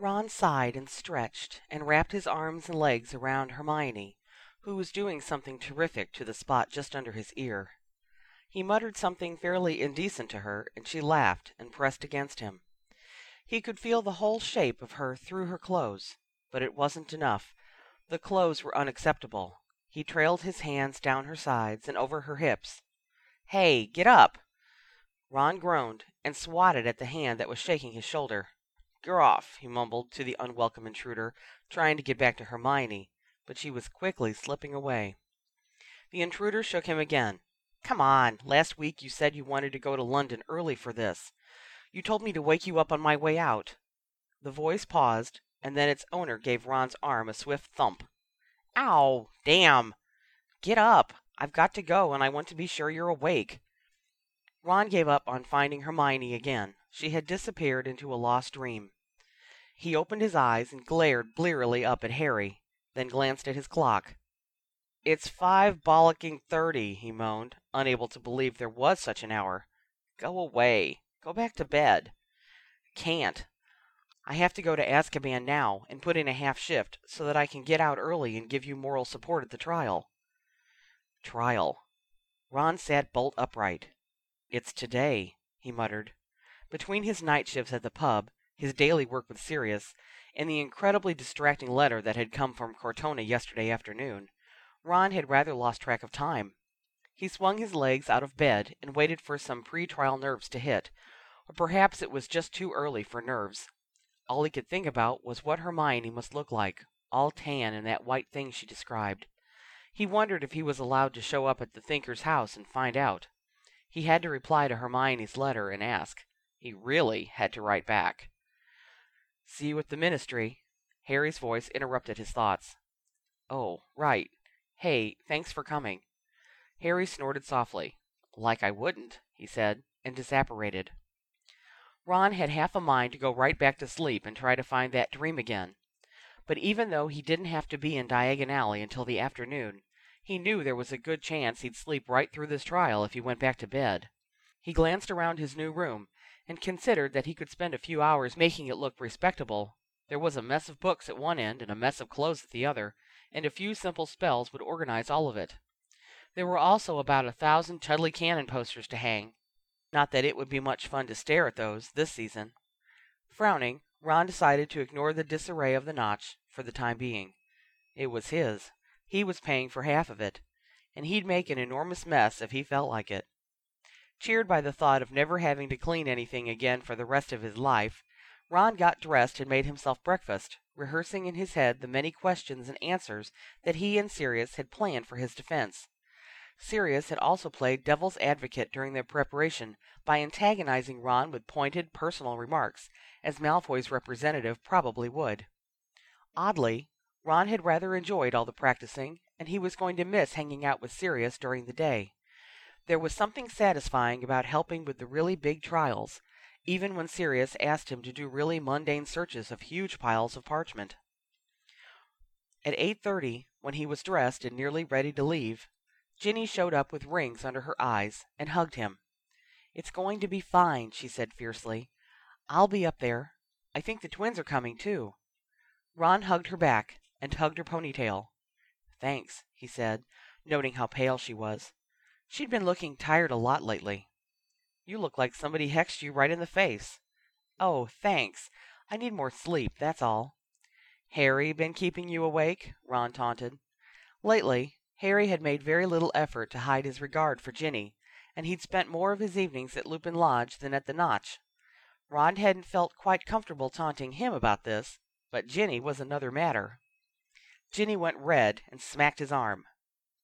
Ron sighed and stretched and wrapped his arms and legs around Hermione, who was doing something terrific to the spot just under his ear. He muttered something fairly indecent to her, and she laughed and pressed against him. He could feel the whole shape of her through her clothes, but it wasn't enough. The clothes were unacceptable. He trailed his hands down her sides and over her hips. Hey, get up! Ron groaned and swatted at the hand that was shaking his shoulder. Off, he mumbled to the unwelcome intruder, trying to get back to Hermione, but she was quickly slipping away. The intruder shook him again. Come on, last week you said you wanted to go to London early for this. You told me to wake you up on my way out. The voice paused, and then its owner gave Ron's arm a swift thump. Ow, damn! Get up! I've got to go, and I want to be sure you're awake. Ron gave up on finding Hermione again. She had disappeared into a lost dream. He opened his eyes and glared blearily up at Harry, then glanced at his clock. It's five bollocking thirty, he moaned, unable to believe there was such an hour. Go away. Go back to bed. Can't. I have to go to Azkaban now and put in a half shift so that I can get out early and give you moral support at the trial. Trial. Ron sat bolt upright. It's today, he muttered. Between his night shifts at the pub, his daily work with Sirius, and the incredibly distracting letter that had come from Cortona yesterday afternoon, Ron had rather lost track of time. He swung his legs out of bed and waited for some pre-trial nerves to hit, or perhaps it was just too early for nerves. All he could think about was what Hermione must look like, all tan and that white thing she described. He wondered if he was allowed to show up at the thinker's house and find out. He had to reply to Hermione's letter and ask. He really had to write back. See at the ministry. Harry's voice interrupted his thoughts. Oh, right. Hey, thanks for coming. Harry snorted softly. Like I wouldn't, he said, and disapparated. Ron had half a mind to go right back to sleep and try to find that dream again. But even though he didn't have to be in Diagon Alley until the afternoon, he knew there was a good chance he'd sleep right through this trial if he went back to bed. He glanced around his new room and considered that he could spend a few hours making it look respectable. There was a mess of books at one end and a mess of clothes at the other, and a few simple spells would organize all of it. There were also about a thousand Chudley Cannon posters to hang. Not that it would be much fun to stare at those this season. Frowning, Ron decided to ignore the disarray of the notch for the time being. It was his. He was paying for half of it, and he'd make an enormous mess if he felt like it. Cheered by the thought of never having to clean anything again for the rest of his life, Ron got dressed and made himself breakfast, rehearsing in his head the many questions and answers that he and Sirius had planned for his defense. Sirius had also played devil's advocate during their preparation by antagonizing Ron with pointed personal remarks, as Malfoy's representative probably would. Oddly, Ron had rather enjoyed all the practicing, and he was going to miss hanging out with Sirius during the day. There was something satisfying about helping with the really big trials, even when Sirius asked him to do really mundane searches of huge piles of parchment. At 8:30, when he was dressed and nearly ready to leave, Ginny showed up with rings under her eyes and hugged him. "It's going to be fine," she said fiercely. "I'll be up there. I think the twins are coming, too." Ron hugged her back and tugged her ponytail. "Thanks," he said, noting how pale she was. She'd been looking tired a lot lately. You look like somebody hexed you right in the face. Oh, thanks. I need more sleep, that's all. Harry been keeping you awake? Ron taunted. Lately, Harry had made very little effort to hide his regard for Ginny, and he'd spent more of his evenings at Lupin Lodge than at the Notch. Ron hadn't felt quite comfortable taunting him about this, but Ginny was another matter. Ginny went red and smacked his arm.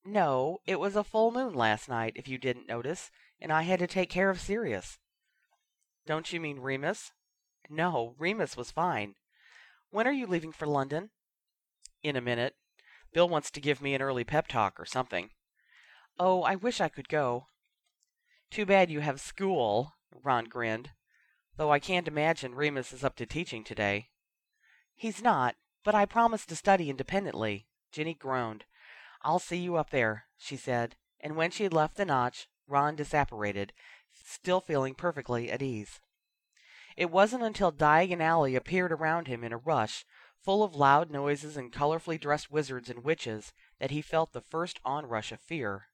No, it was a full moon last night, if you didn't notice, and I had to take care of Sirius. Don't you mean Remus? No, Remus was fine. When are you leaving for London? In a minute. Bill wants to give me an early pep talk or something. Oh, I wish I could go. Too bad you have school, Ron grinned. Though I can't imagine Remus is up to teaching today. He's not, but I promised to study independently. Ginny groaned. I'll see you up there, she said, and when she had left the notch, Ron disapparated, still feeling perfectly at ease. It wasn't until Diagon Alley appeared around him in a rush, full of loud noises and colorfully dressed wizards and witches, that he felt the first onrush of fear.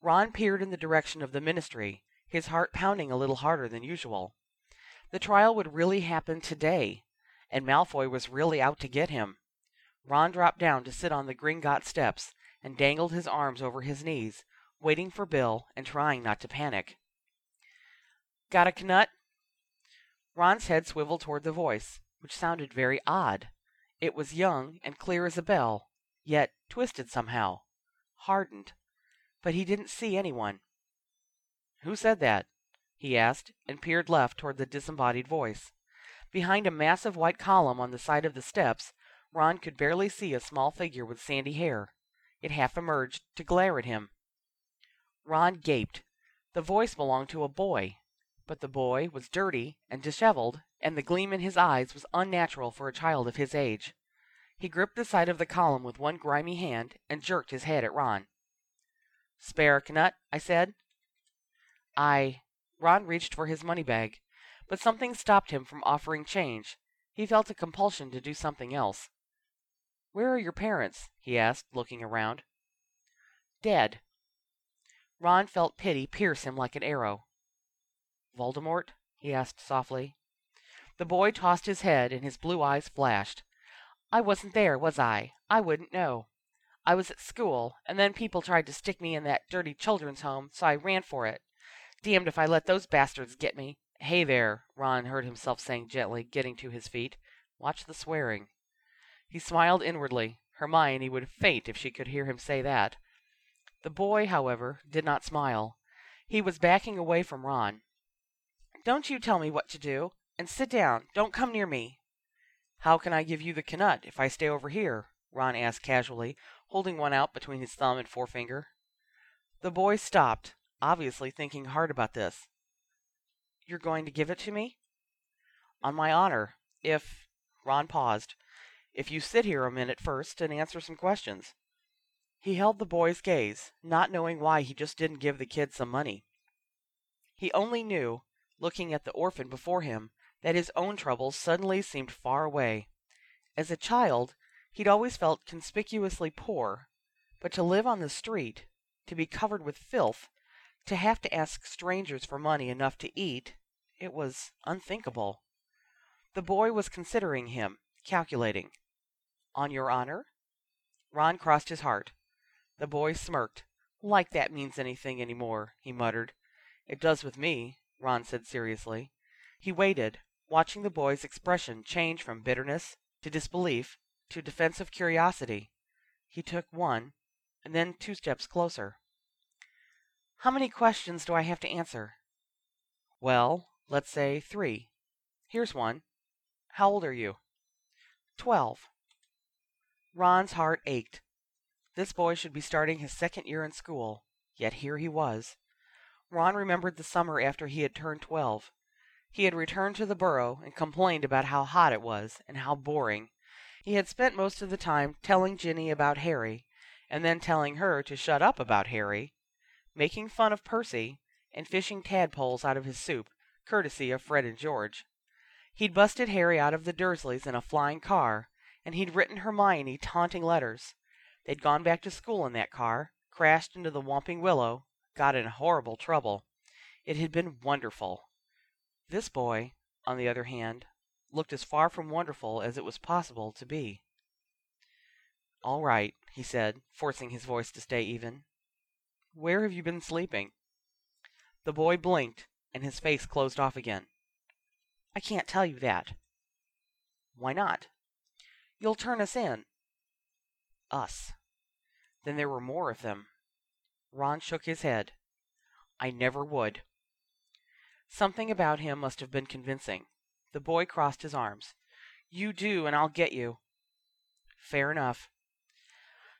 Ron peered in the direction of the ministry, his heart pounding a little harder than usual. The trial would really happen today, and Malfoy was really out to get him. Ron dropped down to sit on the Gringotts steps and dangled his arms over his knees, waiting for Bill and trying not to panic. Got a knut? Ron's head swiveled toward the voice, which sounded very odd. It was young and clear as a bell, yet twisted somehow, hardened. But he didn't see anyone. Who said that? he asked, and peered left toward the disembodied voice. Behind a massive white column on the side of the steps, Ron could barely see a small figure with sandy hair. It half emerged to glare at him. Ron gaped. The voice belonged to a boy, but the boy was dirty and disheveled, and the gleam in his eyes was unnatural for a child of his age. He gripped the side of the column with one grimy hand and jerked his head at Ron. Spare knut, I said. I. Ron reached for his money bag, but something stopped him from offering change. He felt a compulsion to do something else. Where are your parents? he asked, looking around. Dead. Ron felt pity pierce him like an arrow. Voldemort? he asked softly. The boy tossed his head and his blue eyes flashed. I wasn't there, was I? I wouldn't know. I was at school, and then people tried to stick me in that dirty children's home, so I ran for it. Damned if I let those bastards get me. Hey there, Ron heard himself saying gently, getting to his feet. Watch the swearing. He smiled inwardly. Hermione would faint if she could hear him say that. The boy, however, did not smile. He was backing away from Ron. Don't you tell me what to do. And sit down. Don't come near me. How can I give you the knut if I stay over here? Ron asked casually, holding one out between his thumb and forefinger. The boy stopped, obviously thinking hard about this. You're going to give it to me? On my honor. If Ron paused. If you sit here a minute first and answer some questions. He held the boy's gaze, not knowing why he just didn't give the kid some money. He only knew, looking at the orphan before him, that his own troubles suddenly seemed far away. As a child, he'd always felt conspicuously poor, but to live on the street, to be covered with filth, to have to ask strangers for money enough to eat, it was unthinkable. The boy was considering him, calculating. On your honor? Ron crossed his heart. The boy smirked. Like that means anything any more, he muttered. It does with me, Ron said seriously. He waited, watching the boy's expression change from bitterness to disbelief to defensive curiosity. He took one, and then two steps closer. How many questions do I have to answer? Well, let's say three. Here's one. How old are you? Twelve. Ron's heart ached. This boy should be starting his second year in school, yet here he was. Ron remembered the summer after he had turned twelve. He had returned to the burrow and complained about how hot it was and how boring. He had spent most of the time telling Ginny about Harry, and then telling her to shut up about Harry, making fun of Percy, and fishing tadpoles out of his soup, courtesy of Fred and George. He'd busted Harry out of the Dursleys in a flying car, and he'd written Hermione taunting letters. They'd gone back to school in that car, crashed into the Whomping Willow, got in horrible trouble. It had been wonderful. This boy, on the other hand, looked as far from wonderful as it was possible to be. All right, he said, forcing his voice to stay even. Where have you been sleeping? The boy blinked, and his face closed off again. I can't tell you that. Why not? You'll turn us in. Us. Then there were more of them. Ron shook his head. I never would. Something about him must have been convincing. The boy crossed his arms. You do, and I'll get you. Fair enough.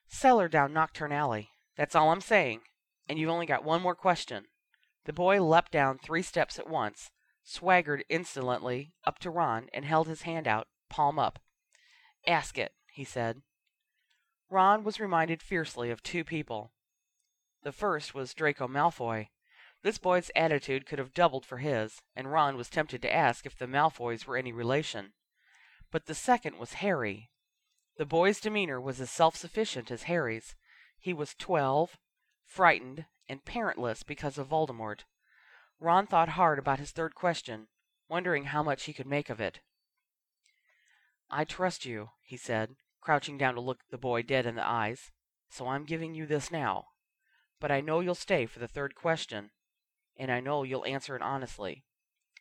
Cellar down Knockturn Alley. That's all I'm saying. And you've only got one more question. The boy leapt down three steps at once, swaggered insolently up to Ron, and held his hand out, palm up. Ask it, he said. Ron was reminded fiercely of two people. The first was Draco Malfoy. This boy's attitude could have doubled for his, and Ron was tempted to ask if the Malfoys were any relation. But the second was Harry. The boy's demeanor was as self sufficient as Harry's. He was twelve, frightened, and parentless because of Voldemort. Ron thought hard about his third question, wondering how much he could make of it. I trust you, he said, crouching down to look the boy dead in the eyes, so I'm giving you this now. But I know you'll stay for the third question, and I know you'll answer it honestly.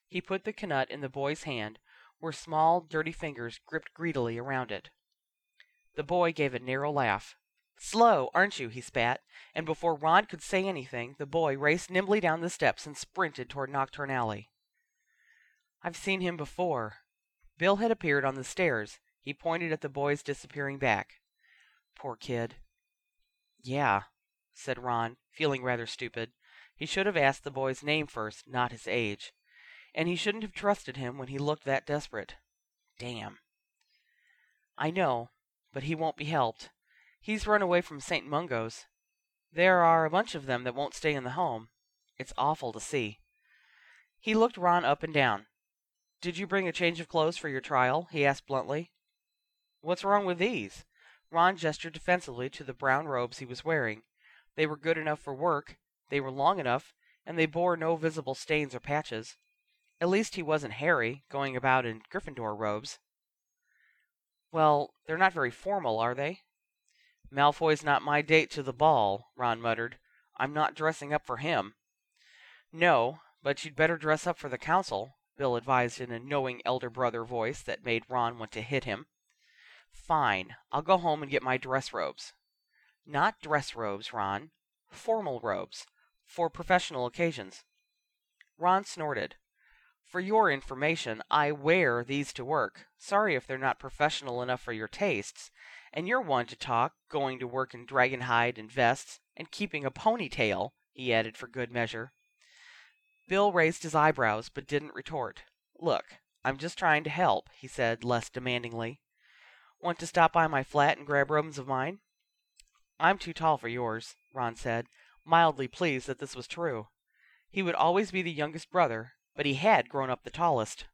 He put the knut in the boy's hand, where small, dirty fingers gripped greedily around it. The boy gave a narrow laugh. Slow, aren't you? he spat, and before Ron could say anything, the boy raced nimbly down the steps and sprinted toward Knockturn Alley. I've seen him before. Bill had appeared on the stairs. He pointed at the boy's disappearing back. Poor kid. Yeah, said Ron, feeling rather stupid. He should have asked the boy's name first, not his age. And he shouldn't have trusted him when he looked that desperate. Damn. I know, but he won't be helped. He's run away from St. Mungo's. There are a bunch of them that won't stay in the home. It's awful to see. He looked Ron up and down. Did you bring a change of clothes for your trial? he asked bluntly. What's wrong with these? Ron gestured defensively to the brown robes he was wearing. They were good enough for work, they were long enough, and they bore no visible stains or patches. At least he wasn't Harry, going about in Gryffindor robes. Well, they're not very formal, are they? Malfoy's not my date to the ball, Ron muttered. I'm not dressing up for him. No, but you'd better dress up for the council, Bill advised in a knowing elder brother voice that made Ron want to hit him. Fine, I'll go home and get my dress robes. Not dress robes, Ron. Formal robes. For professional occasions. Ron snorted. For your information, I wear these to work. Sorry if they're not professional enough for your tastes. And you're one to talk, going to work in dragon hide and vests, and keeping a ponytail, he added for good measure. Bill raised his eyebrows, but didn't retort. Look, I'm just trying to help, he said less demandingly. Want to stop by my flat and grab robes of mine? I'm too tall for yours, Ron said, mildly pleased that this was true. He would always be the youngest brother, but he had grown up the tallest.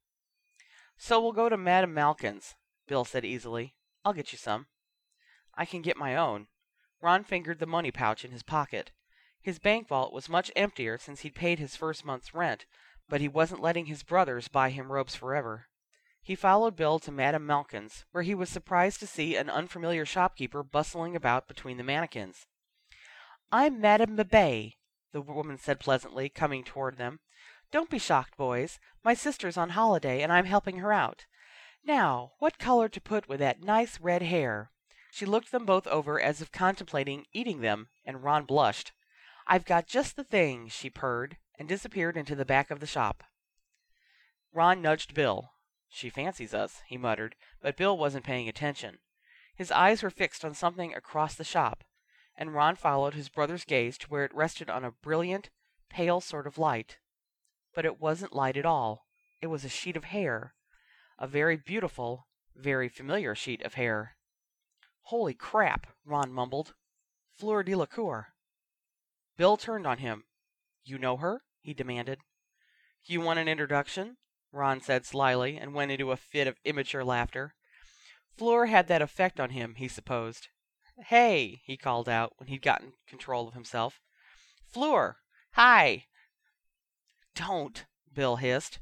So we'll go to Madame Malkin's, Bill said easily. I'll get you some. I can get my own. Ron fingered the money pouch in his pocket. His bank vault was much emptier since he'd paid his first month's rent, but he wasn't letting his brothers buy him robes forever. He followed Bill to Madame Malkin's, where he was surprised to see an unfamiliar shopkeeper bustling about between the mannequins. I'm Madame Babet, the woman said pleasantly, coming toward them. Don't be shocked, boys. My sister's on holiday, and I'm helping her out. Now, what color to put with that nice red hair? She looked them both over as if contemplating eating them, and Ron blushed. I've got just the thing, she purred, and disappeared into the back of the shop. Ron nudged Bill. She fancies us, he muttered, but Bill wasn't paying attention. His eyes were fixed on something across the shop, and Ron followed his brother's gaze to where it rested on a brilliant, pale sort of light. But it wasn't light at all. It was a sheet of hair. A very beautiful, very familiar sheet of hair. Holy crap, Ron mumbled. Fleur Delacour. Bill turned on him. You know her? he demanded. You want an introduction? Ron said slyly, and went into a fit of immature laughter. Fleur had that effect on him, he supposed. Hey, he called out when he'd gotten control of himself. Fleur! Hi! Don't, Bill hissed.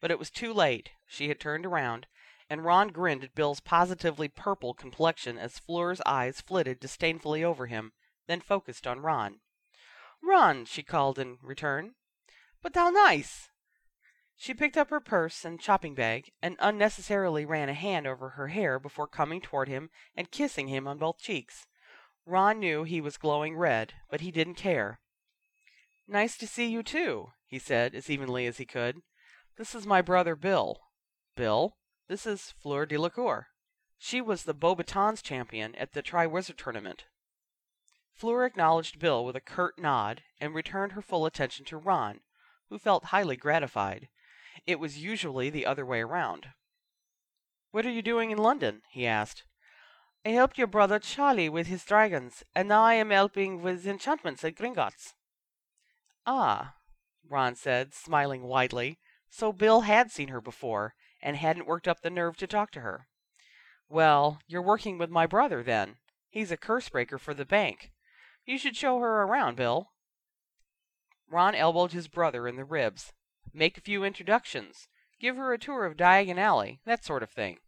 But it was too late. She had turned around, and Ron grinned at Bill's positively purple complexion as Fleur's eyes flitted disdainfully over him, then focused on Ron. Ron, she called in return. But how nice! She picked up her purse and shopping bag, and unnecessarily ran a hand over her hair before coming toward him and kissing him on both cheeks. Ron knew he was glowing red, but he didn't care. Nice to see you too, he said as evenly as he could. This is my brother Bill. Bill, this is Fleur Delacour. She was the Beauxbatons champion at the Triwizard Tournament. Fleur acknowledged Bill with a curt nod and returned her full attention to Ron, who felt highly gratified. It was usually the other way around. What are you doing in London? he asked. I helped your brother Charlie with his dragons, and now I am helping with enchantments at Gringotts. Ah, Ron said, smiling widely. So Bill had seen her before, and hadn't worked up the nerve to talk to her. Well, you're working with my brother then. He's a curse breaker for the bank. You should show her around, Bill. Ron elbowed his brother in the ribs. Make a few introductions. Give her a tour of Diagon Alley, that sort of thing.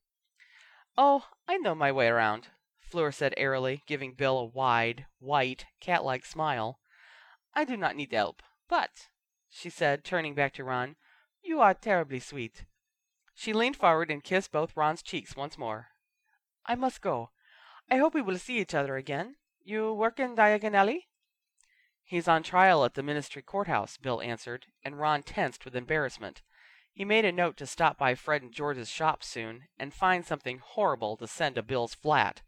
Oh, I know my way around, Fleur said airily, giving Bill a wide, white, cat like smile. I do not need help. But, she said, turning back to Ron, you are terribly sweet. She leaned forward and kissed both Ron's cheeks once more. I must go. I hope we will see each other again. You work in Diagon Alley? He's on trial at the Ministry Courthouse, Bill answered, and Ron tensed with embarrassment. He made a note to stop by Fred and George's shop soon and find something horrible to send to Bill's flat.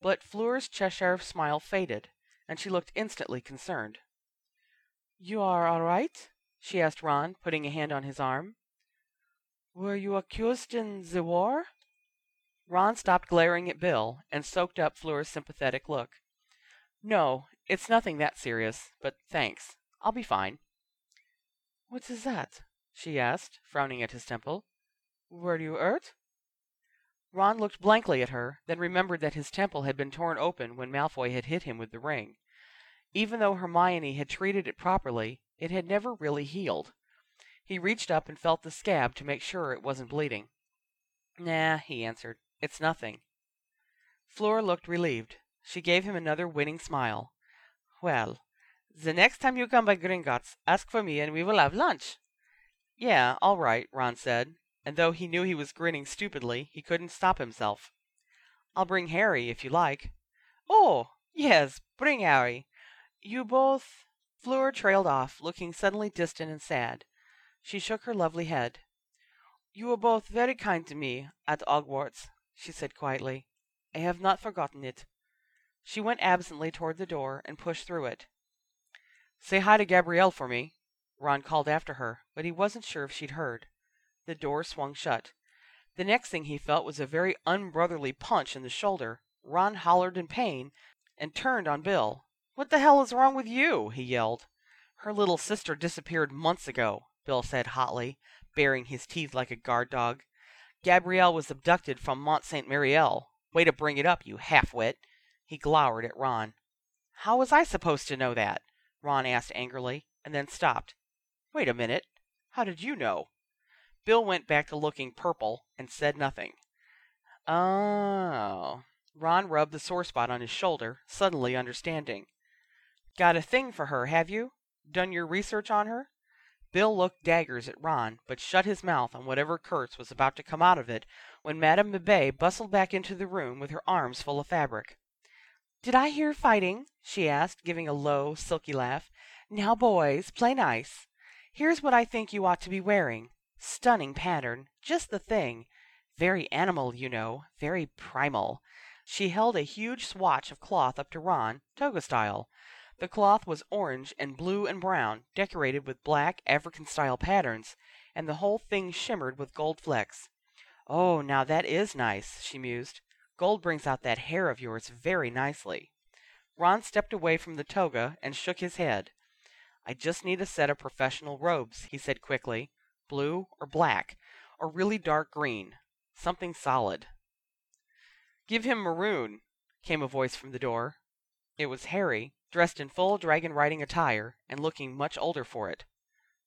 But Fleur's Cheshire smile faded, and she looked instantly concerned. You are all right? she asked Ron, putting a hand on his arm. Were you accused in the war? Ron stopped glaring at Bill and soaked up Fleur's sympathetic look. No, it's nothing that serious, but thanks. I'll be fine. What is that? she asked, frowning at his temple. Were you hurt? Ron looked blankly at her, then remembered that his temple had been torn open when Malfoy had hit him with the ring. Even though Hermione had treated it properly, it had never really healed. He reached up and felt the scab to make sure it wasn't bleeding. Nah, he answered. It's nothing. Fleur looked relieved. She gave him another winning smile. Well, the next time you come by Gringotts, ask for me and we will have lunch. Yeah, all right, Ron said, and though he knew he was grinning stupidly, he couldn't stop himself. I'll bring Harry if you like. Oh, yes, bring Harry. You both. Fleur trailed off, looking suddenly distant and sad. She shook her lovely head. You were both very kind to me at Hogwarts, she said quietly. I have not forgotten it. She went absently toward the door and pushed through it. Say hi to Gabrielle for me, Ron called after her, but he wasn't sure if she'd heard. The door swung shut. The next thing he felt was a very unbrotherly punch in the shoulder. Ron hollered in pain and turned on Bill. What the hell is wrong with you? he yelled. Her little sister disappeared months ago, Bill said hotly, baring his teeth like a guard dog. Gabrielle was abducted from Mont Saint Mariel. Way to bring it up, you half-wit. He glowered at Ron. How was I supposed to know that? Ron asked angrily, and then stopped. Wait a minute. How did you know? Bill went back to looking purple and said nothing. Oh. Ron rubbed the sore spot on his shoulder, suddenly understanding. Got a thing for her, have you? Done your research on her? Bill looked daggers at Ron, but shut his mouth on whatever curse was about to come out of it when Madame Mabeuf bustled back into the room with her arms full of fabric. Did I hear fighting? she asked, giving a low, silky laugh. Now, boys, play nice. Here's what I think you ought to be wearing. Stunning pattern. Just the thing. Very animal, you know. Very primal. She held a huge swatch of cloth up to Ron, toga style. The cloth was orange and blue and brown, decorated with black African style patterns, and the whole thing shimmered with gold flecks. Oh, now that is nice, she mused. Gold brings out that hair of yours very nicely. Ron stepped away from the toga and shook his head. I just need a set of professional robes, he said quickly. Blue or black, or really dark green. Something solid. Give him maroon, came a voice from the door. It was Harry, dressed in full dragon riding attire, and looking much older for it.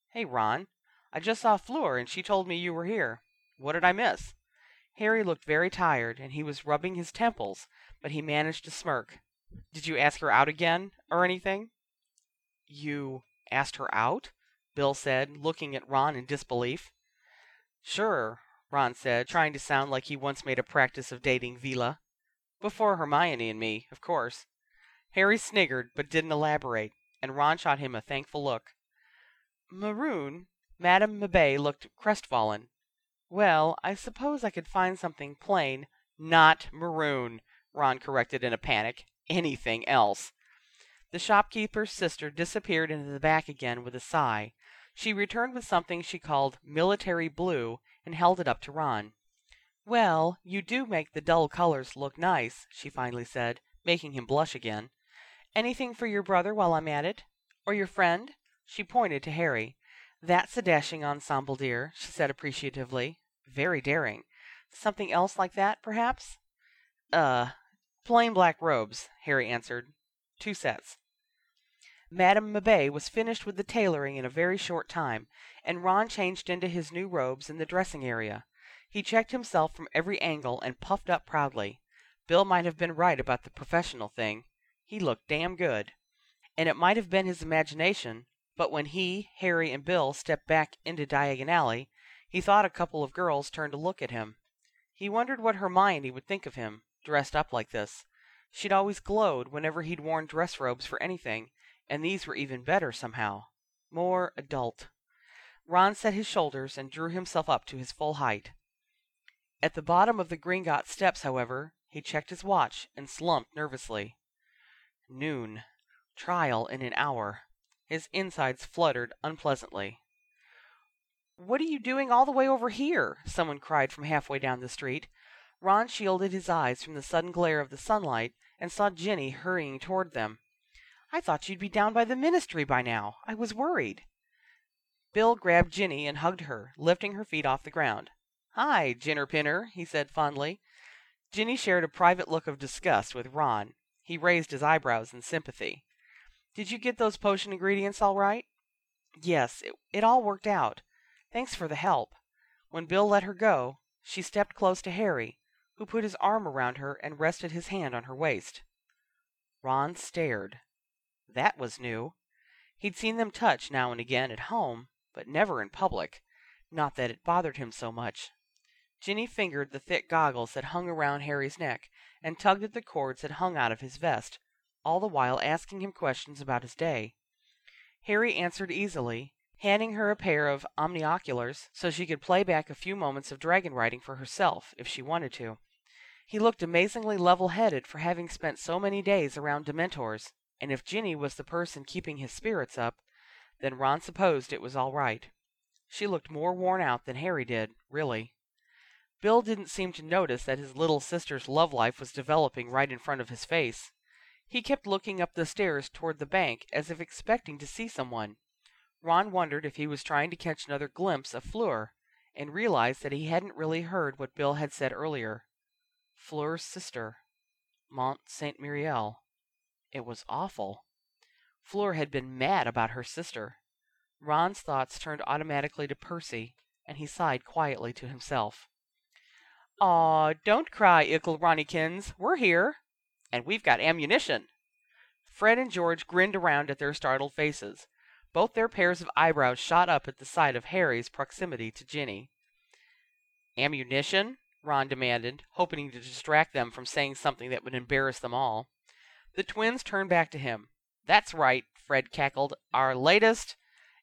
Hey, Ron. I just saw Fleur, and she told me you were here. What did I miss? Harry looked very tired, and he was rubbing his temples, but he managed to smirk. Did you ask her out again, or anything? You asked her out? Bill said, looking at Ron in disbelief. Sure, Ron said, trying to sound like he once made a practice of dating Veela. Before Hermione and me, of course. Harry sniggered, but didn't elaborate, and Ron shot him a thankful look. Maroon? Madame Mabeuf looked crestfallen. Well, I suppose I could find something plain. Not maroon, Ron corrected in a panic. Anything else. The shopkeeper's sister disappeared into the back again with a sigh. She returned with something she called military blue and held it up to Ron. Well, you do make the dull colors look nice, she finally said, making him blush again. Anything for your brother while I'm at it? Or your friend? She pointed to Harry. "That's a dashing ensemble, dear," she said appreciatively. "Very daring. Something else like that, perhaps?" "Uh, plain black robes," Harry answered. "Two sets." Madame Mabeuf was finished with the tailoring in a very short time, and Ron changed into his new robes in the dressing area. He checked himself from every angle and puffed up proudly. Bill might have been right about the professional thing. He looked damn good. And it might have been his imagination, but when he, Harry, and Bill stepped back into Diagon Alley, he thought a couple of girls turned to look at him. He wondered what Hermione would think of him, dressed up like this. She'd always glowed whenever he'd worn dress robes for anything, and these were even better somehow. More adult. Ron set his shoulders and drew himself up to his full height. At the bottom of the Gringotts steps, however, he checked his watch and slumped nervously. Noon. Trial in an hour. His insides fluttered unpleasantly. "What are you doing all the way over here?" someone cried from halfway down the street. Ron shielded his eyes from the sudden glare of the sunlight and saw Ginny hurrying toward them. "I thought you'd be down by the ministry by now. I was worried." Bill grabbed Ginny and hugged her, lifting her feet off the ground. "Hi, Jinner Pinner," he said fondly. Ginny shared a private look of disgust with Ron. He raised his eyebrows in sympathy. "Did you get those potion ingredients all right?" "Yes, it, all worked out. Thanks for the help." When Bill let her go, she stepped close to Harry, who put his arm around her and rested his hand on her waist. Ron stared. That was new. He'd seen them touch now and again at home, but never in public. Not that it bothered him so much. Ginny fingered the thick goggles that hung around Harry's neck and tugged at the cords that hung out of his vest, all the while asking him questions about his day. Harry answered easily, handing her a pair of omnioculars so she could play back a few moments of dragon riding for herself if she wanted to. He looked amazingly level headed for having spent so many days around Dementors, and if Ginny was the person keeping his spirits up, then Ron supposed it was all right. She looked more worn out than Harry did, really. Bill didn't seem to notice that his little sister's love life was developing right in front of his face. He kept looking up the stairs toward the bank as if expecting to see someone. Ron wondered if he was trying to catch another glimpse of Fleur, and realized that he hadn't really heard what Bill had said earlier. Fleur's sister, Mont Saint Muriel. It was awful. Fleur had been mad about her sister. Ron's thoughts turned automatically to Percy, and he sighed quietly to himself. Aw, don't cry, Ickle Ronnykins. We're here. And we've got ammunition. Fred and George grinned around at their startled faces. Both their pairs of eyebrows shot up at the sight of Harry's proximity to Ginny. Ammunition? Ron demanded, hoping to distract them from saying something that would embarrass them all. The twins turned back to him. That's right, Fred cackled. Our latest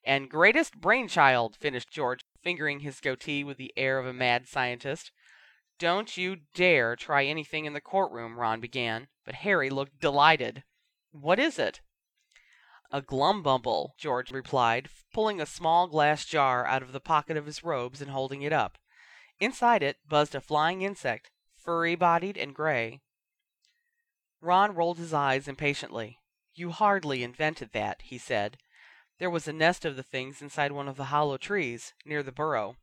and greatest brainchild, finished George, fingering his goatee with the air of a mad scientist. Don't you dare try anything in the courtroom, Ron began, but Harry looked delighted. What is it? A glumbumble, George replied, pulling a small glass jar out of the pocket of his robes and holding it up. Inside it buzzed a flying insect, furry bodied and gray. Ron rolled his eyes impatiently. You hardly invented that, he said. There was a nest of the things inside one of the hollow trees, near the burrow.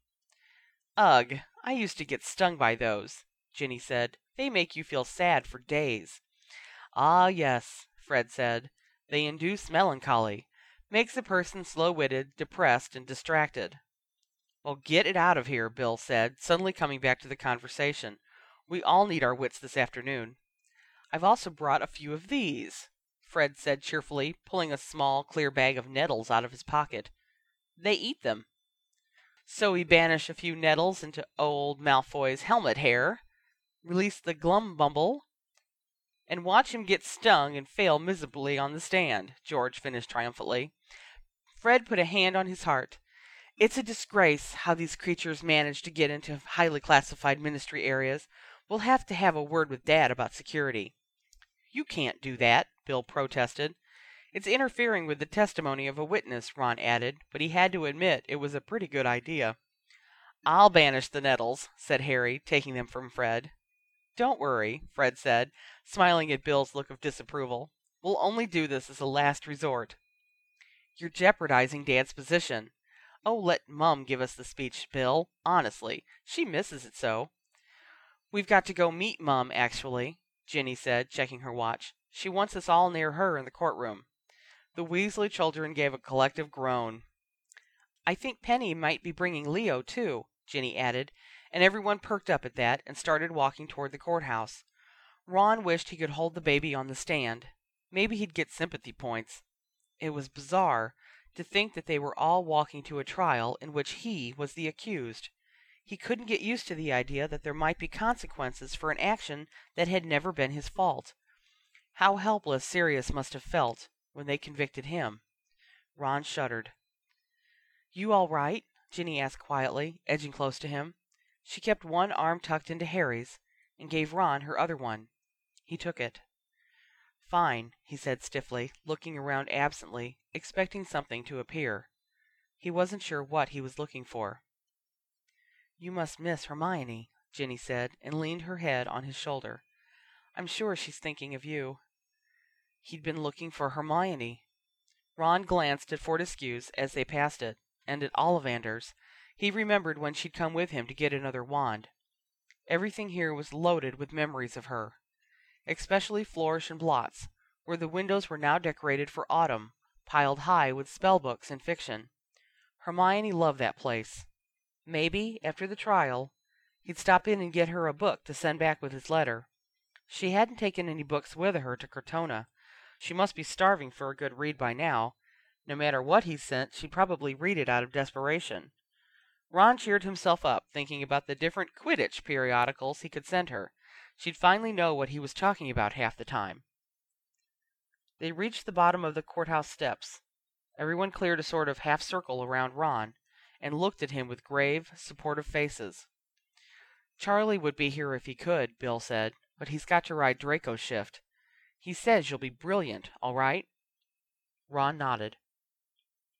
Ugh, I used to get stung by those, Ginny said. They make you feel sad for days. Ah, yes, Fred said. They induce melancholy. Makes a person slow-witted, depressed, and distracted. Well, get it out of here, Bill said, suddenly coming back to the conversation. We all need our wits this afternoon. I've also brought a few of these, Fred said cheerfully, pulling a small, clear bag of nettles out of his pocket. They eat them. So we banish a few nettles into old Malfoy's helmet hair, release the glumbumble, and watch him get stung and fail miserably on the stand, George finished triumphantly. Fred put a hand on his heart. It's a disgrace how these creatures manage to get into highly classified ministry areas. We'll have to have a word with Dad about security. You can't do that, Bill protested. It's interfering with the testimony of a witness, Ron added, but he had to admit it was a pretty good idea. I'll banish the nettles, said Harry, taking them from Fred. Don't worry, Fred said, smiling at Bill's look of disapproval. We'll only do this as a last resort. You're jeopardizing Dad's position. Oh, let Mum give us the speech, Bill. Honestly, she misses it so. We've got to go meet Mum, actually, Ginny said, checking her watch. She wants us all near her in the courtroom. The Weasley children gave a collective groan. I think Penny might be bringing Leo, too, Ginny added, and everyone perked up at that and started walking toward the courthouse. Ron wished he could hold the baby on the stand. Maybe he'd get sympathy points. It was bizarre to think that they were all walking to a trial in which he was the accused. He couldn't get used to the idea that there might be consequences for an action that had never been his fault. How helpless Sirius must have felt when they convicted him. Ron shuddered. You all right? Ginny asked quietly, edging close to him. She kept one arm tucked into Harry's and gave Ron her other one. He took it. Fine, he said stiffly, looking around absently, expecting something to appear. He wasn't sure what he was looking for. You must miss Hermione, Ginny said, and leaned her head on his shoulder. I'm sure she's thinking of you. He'd been looking for Hermione. Ron glanced at Fortescue's as they passed it, and at Ollivander's. He remembered when she'd come with him to get another wand. Everything here was loaded with memories of her especially Flourish and Blotts, where the windows were now decorated for autumn, piled high with spell books and fiction. Hermione loved that place. Maybe, after the trial, he'd stop in and get her a book to send back with his letter. She hadn't taken any books with her to Cortona. She must be starving for a good read by now. No matter what he sent, she'd probably read it out of desperation. Ron cheered himself up, thinking about the different Quidditch periodicals he could send her. She'd finally know what he was talking about half the time. They reached the bottom of the courthouse steps. Everyone cleared a sort of half circle around Ron and looked at him with grave, supportive faces. Charlie would be here if he could, Bill said, but he's got to ride Draco's shift. He says you'll be brilliant, all right? Ron nodded.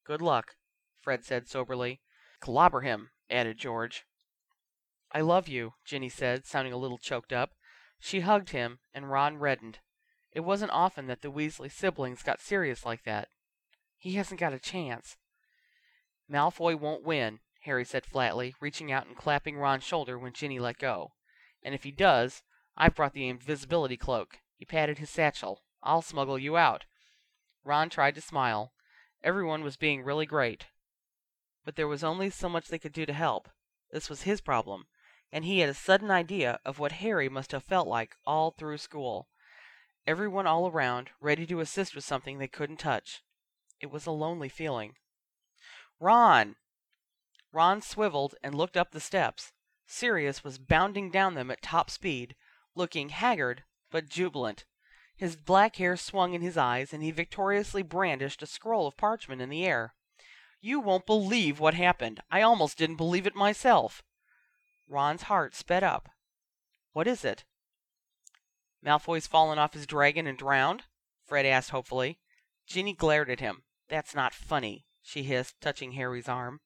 Good luck, Fred said soberly. Clobber him, added George. I love you, Ginny said, sounding a little choked up. She hugged him, and Ron reddened. It wasn't often that the Weasley siblings got serious like that. He hasn't got a chance. Malfoy won't win, Harry said flatly, reaching out and clapping Ron's shoulder when Ginny let go. And if he does, I've brought the invisibility cloak. He patted his satchel. I'll smuggle you out. Ron tried to smile. Everyone was being really great. But there was only so much they could do to help. This was his problem and he had a sudden idea of what Harry must have felt like all through school. Everyone all around, ready to assist with something they couldn't touch. It was a lonely feeling. Ron! Ron swiveled and looked up the steps. Sirius was bounding down them at top speed, looking haggard but jubilant. His black hair swung in his eyes, and he victoriously brandished a scroll of parchment in the air. You won't believe what happened. I almost didn't believe it myself. Ron's heart sped up. What is it? Malfoy's fallen off his dragon and drowned? Fred asked hopefully. Ginny glared at him. That's not funny, she hissed, touching Harry's arm.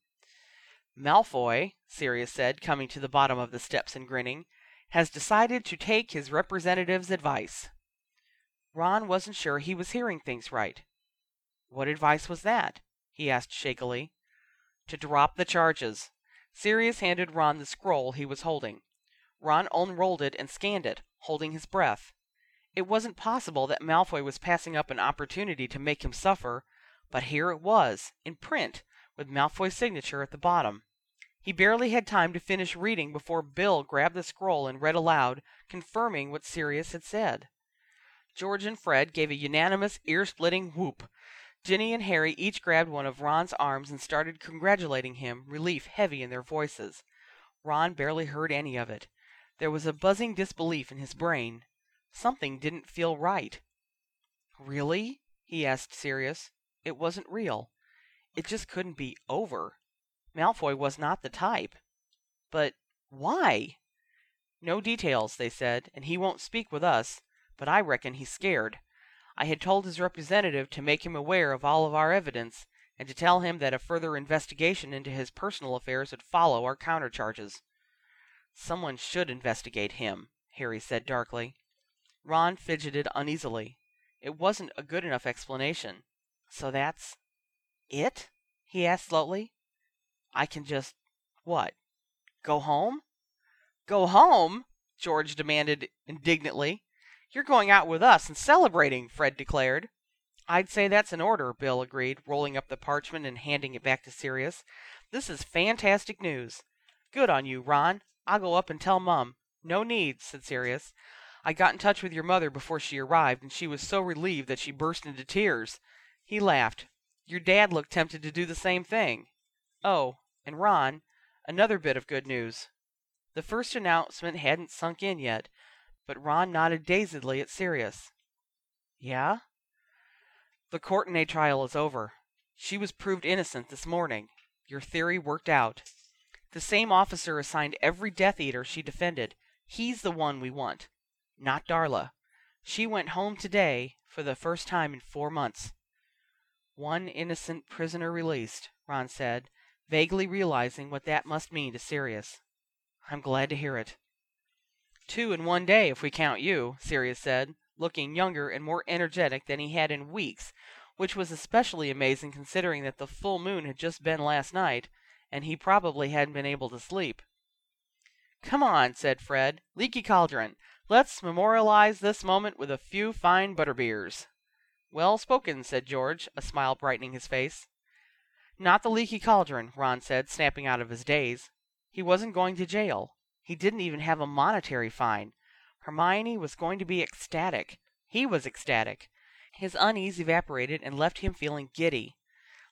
Malfoy, Sirius said, coming to the bottom of the steps and grinning, has decided to take his representative's advice. Ron wasn't sure he was hearing things right. What advice was that? he asked shakily. To drop the charges, Sirius handed Ron the scroll he was holding. Ron unrolled it and scanned it, holding his breath. It wasn't possible that Malfoy was passing up an opportunity to make him suffer, but here it was, in print, with Malfoy's signature at the bottom. He barely had time to finish reading before Bill grabbed the scroll and read aloud, confirming what Sirius had said. George and Fred gave a unanimous, ear-splitting whoop. Ginny and Harry each grabbed one of Ron's arms and started congratulating him, relief heavy in their voices. Ron barely heard any of it. There was a buzzing disbelief in his brain. Something didn't feel right. Really? he asked Sirius. It wasn't real. It just couldn't be over. Malfoy was not the type. But why? No details, they said, and he won't speak with us, but I reckon he's scared. I had told his representative to make him aware of all of our evidence, and to tell him that a further investigation into his personal affairs would follow our countercharges. Someone should investigate him, Harry said darkly. Ron fidgeted uneasily. It wasn't a good enough explanation. So that's It? he asked slowly. I can just. what? Go home? Go home? George demanded indignantly. You're going out with us and celebrating, Fred declared. I'd say that's an order, Bill agreed, rolling up the parchment and handing it back to Sirius. This is fantastic news. Good on you, Ron. I'll go up and tell Mum. No need, said Sirius. I got in touch with your mother before she arrived, and she was so relieved that she burst into tears. He laughed. Your dad looked tempted to do the same thing. Oh, and Ron, another bit of good news. The first announcement hadn't sunk in yet, but Ron nodded dazedly at Sirius. Yeah? The Courtenay trial is over. She was proved innocent this morning. Your theory worked out. The same officer assigned every Death Eater she defended. He's the one we want, not Darla. She went home today for the first time in four months. One innocent prisoner released, Ron said, vaguely realizing what that must mean to Sirius. I'm glad to hear it. Two in one day, if we count you, Sirius said, looking younger and more energetic than he had in weeks, which was especially amazing considering that the full moon had just been last night, and he probably hadn't been able to sleep. Come on, said Fred. Leaky Cauldron. Let's memorialize this moment with a few fine butterbeers. Well spoken, said George, a smile brightening his face. Not the leaky cauldron, Ron said, snapping out of his daze. He wasn't going to jail. He didn't even have a monetary fine. Hermione was going to be ecstatic. He was ecstatic. His unease evaporated and left him feeling giddy.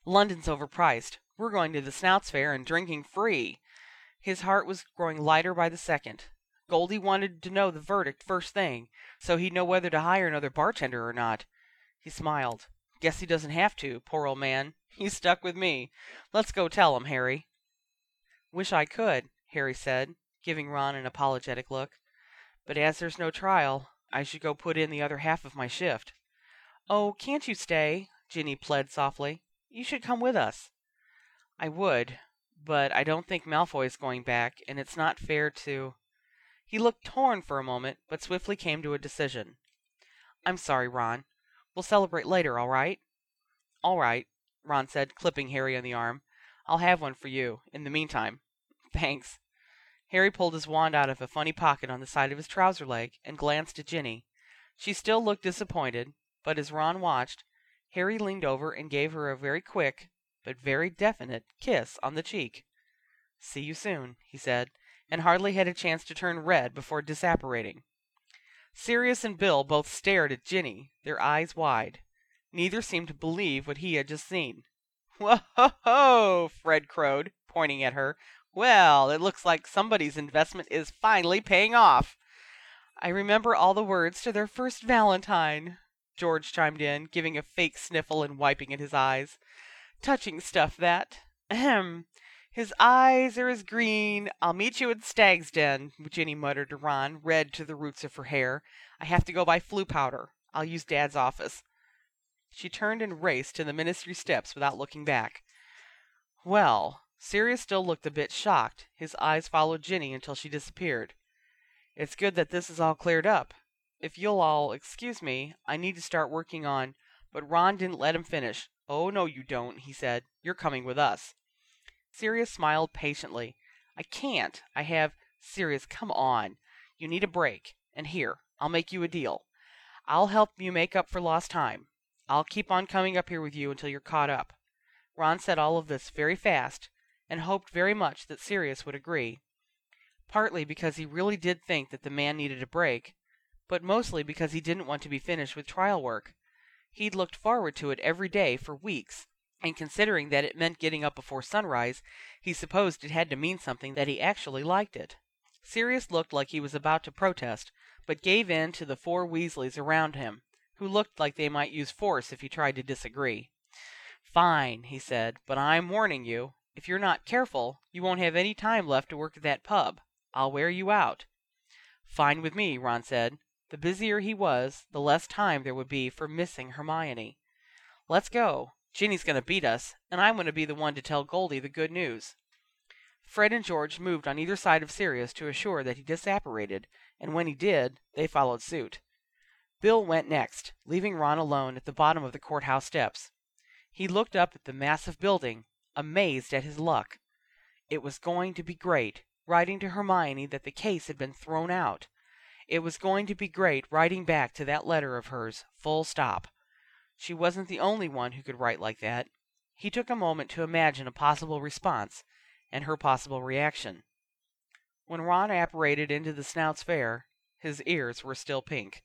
London's overpriced. We're going to the Snouts Fair and drinking free. His heart was growing lighter by the second. Goldie wanted to know the verdict first thing, so he'd know whether to hire another bartender or not. He smiled. Guess he doesn't have to, poor old man. He's stuck with me. Let's go tell him, Harry. Wish I could, Harry said, giving Ron an apologetic look. But as there's no trial, I should go put in the other half of my shift. Oh, can't you stay? Ginny pled softly. You should come with us. I would, but I don't think Malfoy's going back, and it's not fair to. He looked torn for a moment, but swiftly came to a decision. I'm sorry, Ron. We'll celebrate later, all right? All right, Ron said, clipping Harry on the arm. I'll have one for you, in the meantime. Thanks. Harry pulled his wand out of a funny pocket on the side of his trouser leg and glanced at Ginny. She still looked disappointed, but as Ron watched, Harry leaned over and gave her a very quick, but very definite, kiss on the cheek. See you soon, he said, and hardly had a chance to turn red before disapparating. Sirius and Bill both stared at Ginny, their eyes wide. Neither seemed to believe what he had just seen. Whoa, ho!" Fred crowed, pointing at her. Well, it looks like somebody's investment is finally paying off. I remember all the words to their first Valentine, George chimed in, giving a fake sniffle and wiping at his eyes. Touching stuff, that. Ahem. His eyes are as green. I'll meet you at Stag's Den, Ginny muttered to Ron, red to the roots of her hair. I have to go buy Floo powder. I'll use Dad's office. She turned and raced to the ministry steps without looking back. Well, Sirius still looked a bit shocked. His eyes followed Ginny until she disappeared. It's good that this is all cleared up. If you'll all excuse me, I need to start working on. But Ron didn't let him finish. Oh, no, you don't, he said. You're coming with us. Sirius smiled patiently. I can't. I have. Sirius, come on. You need a break. And here, I'll make you a deal. I'll help you make up for lost time. I'll keep on coming up here with you until you're caught up. Ron said all of this very fast, and hoped very much that Sirius would agree. Partly because he really did think that the man needed a break, but mostly because he didn't want to be finished with trial work. He'd looked forward to it every day for weeks, and considering that it meant getting up before sunrise, he supposed it had to mean something that he actually liked it. Sirius looked like he was about to protest, but gave in to the four Weasleys around him, who looked like they might use force if he tried to disagree. Fine, he said, but I'm warning you. If you're not careful, you won't have any time left to work at that pub. I'll wear you out. Fine with me, Ron said. The busier he was, the less time there would be for missing Hermione. Let's go. Ginny's going to beat us, and I'm going to be the one to tell Goldie the good news. Fred and George moved on either side of Sirius to assure that he disapparated, and when he did, they followed suit. Bill went next, leaving Ron alone at the bottom of the courthouse steps. He looked up at the massive building, amazed at his luck. It was going to be great, writing to Hermione that the case had been thrown out. It was going to be great writing back to that letter of hers, full stop. She wasn't the only one who could write like that. He took a moment to imagine a possible response and her possible reaction. When Ron apparated into the Snouts Fair, his ears were still pink.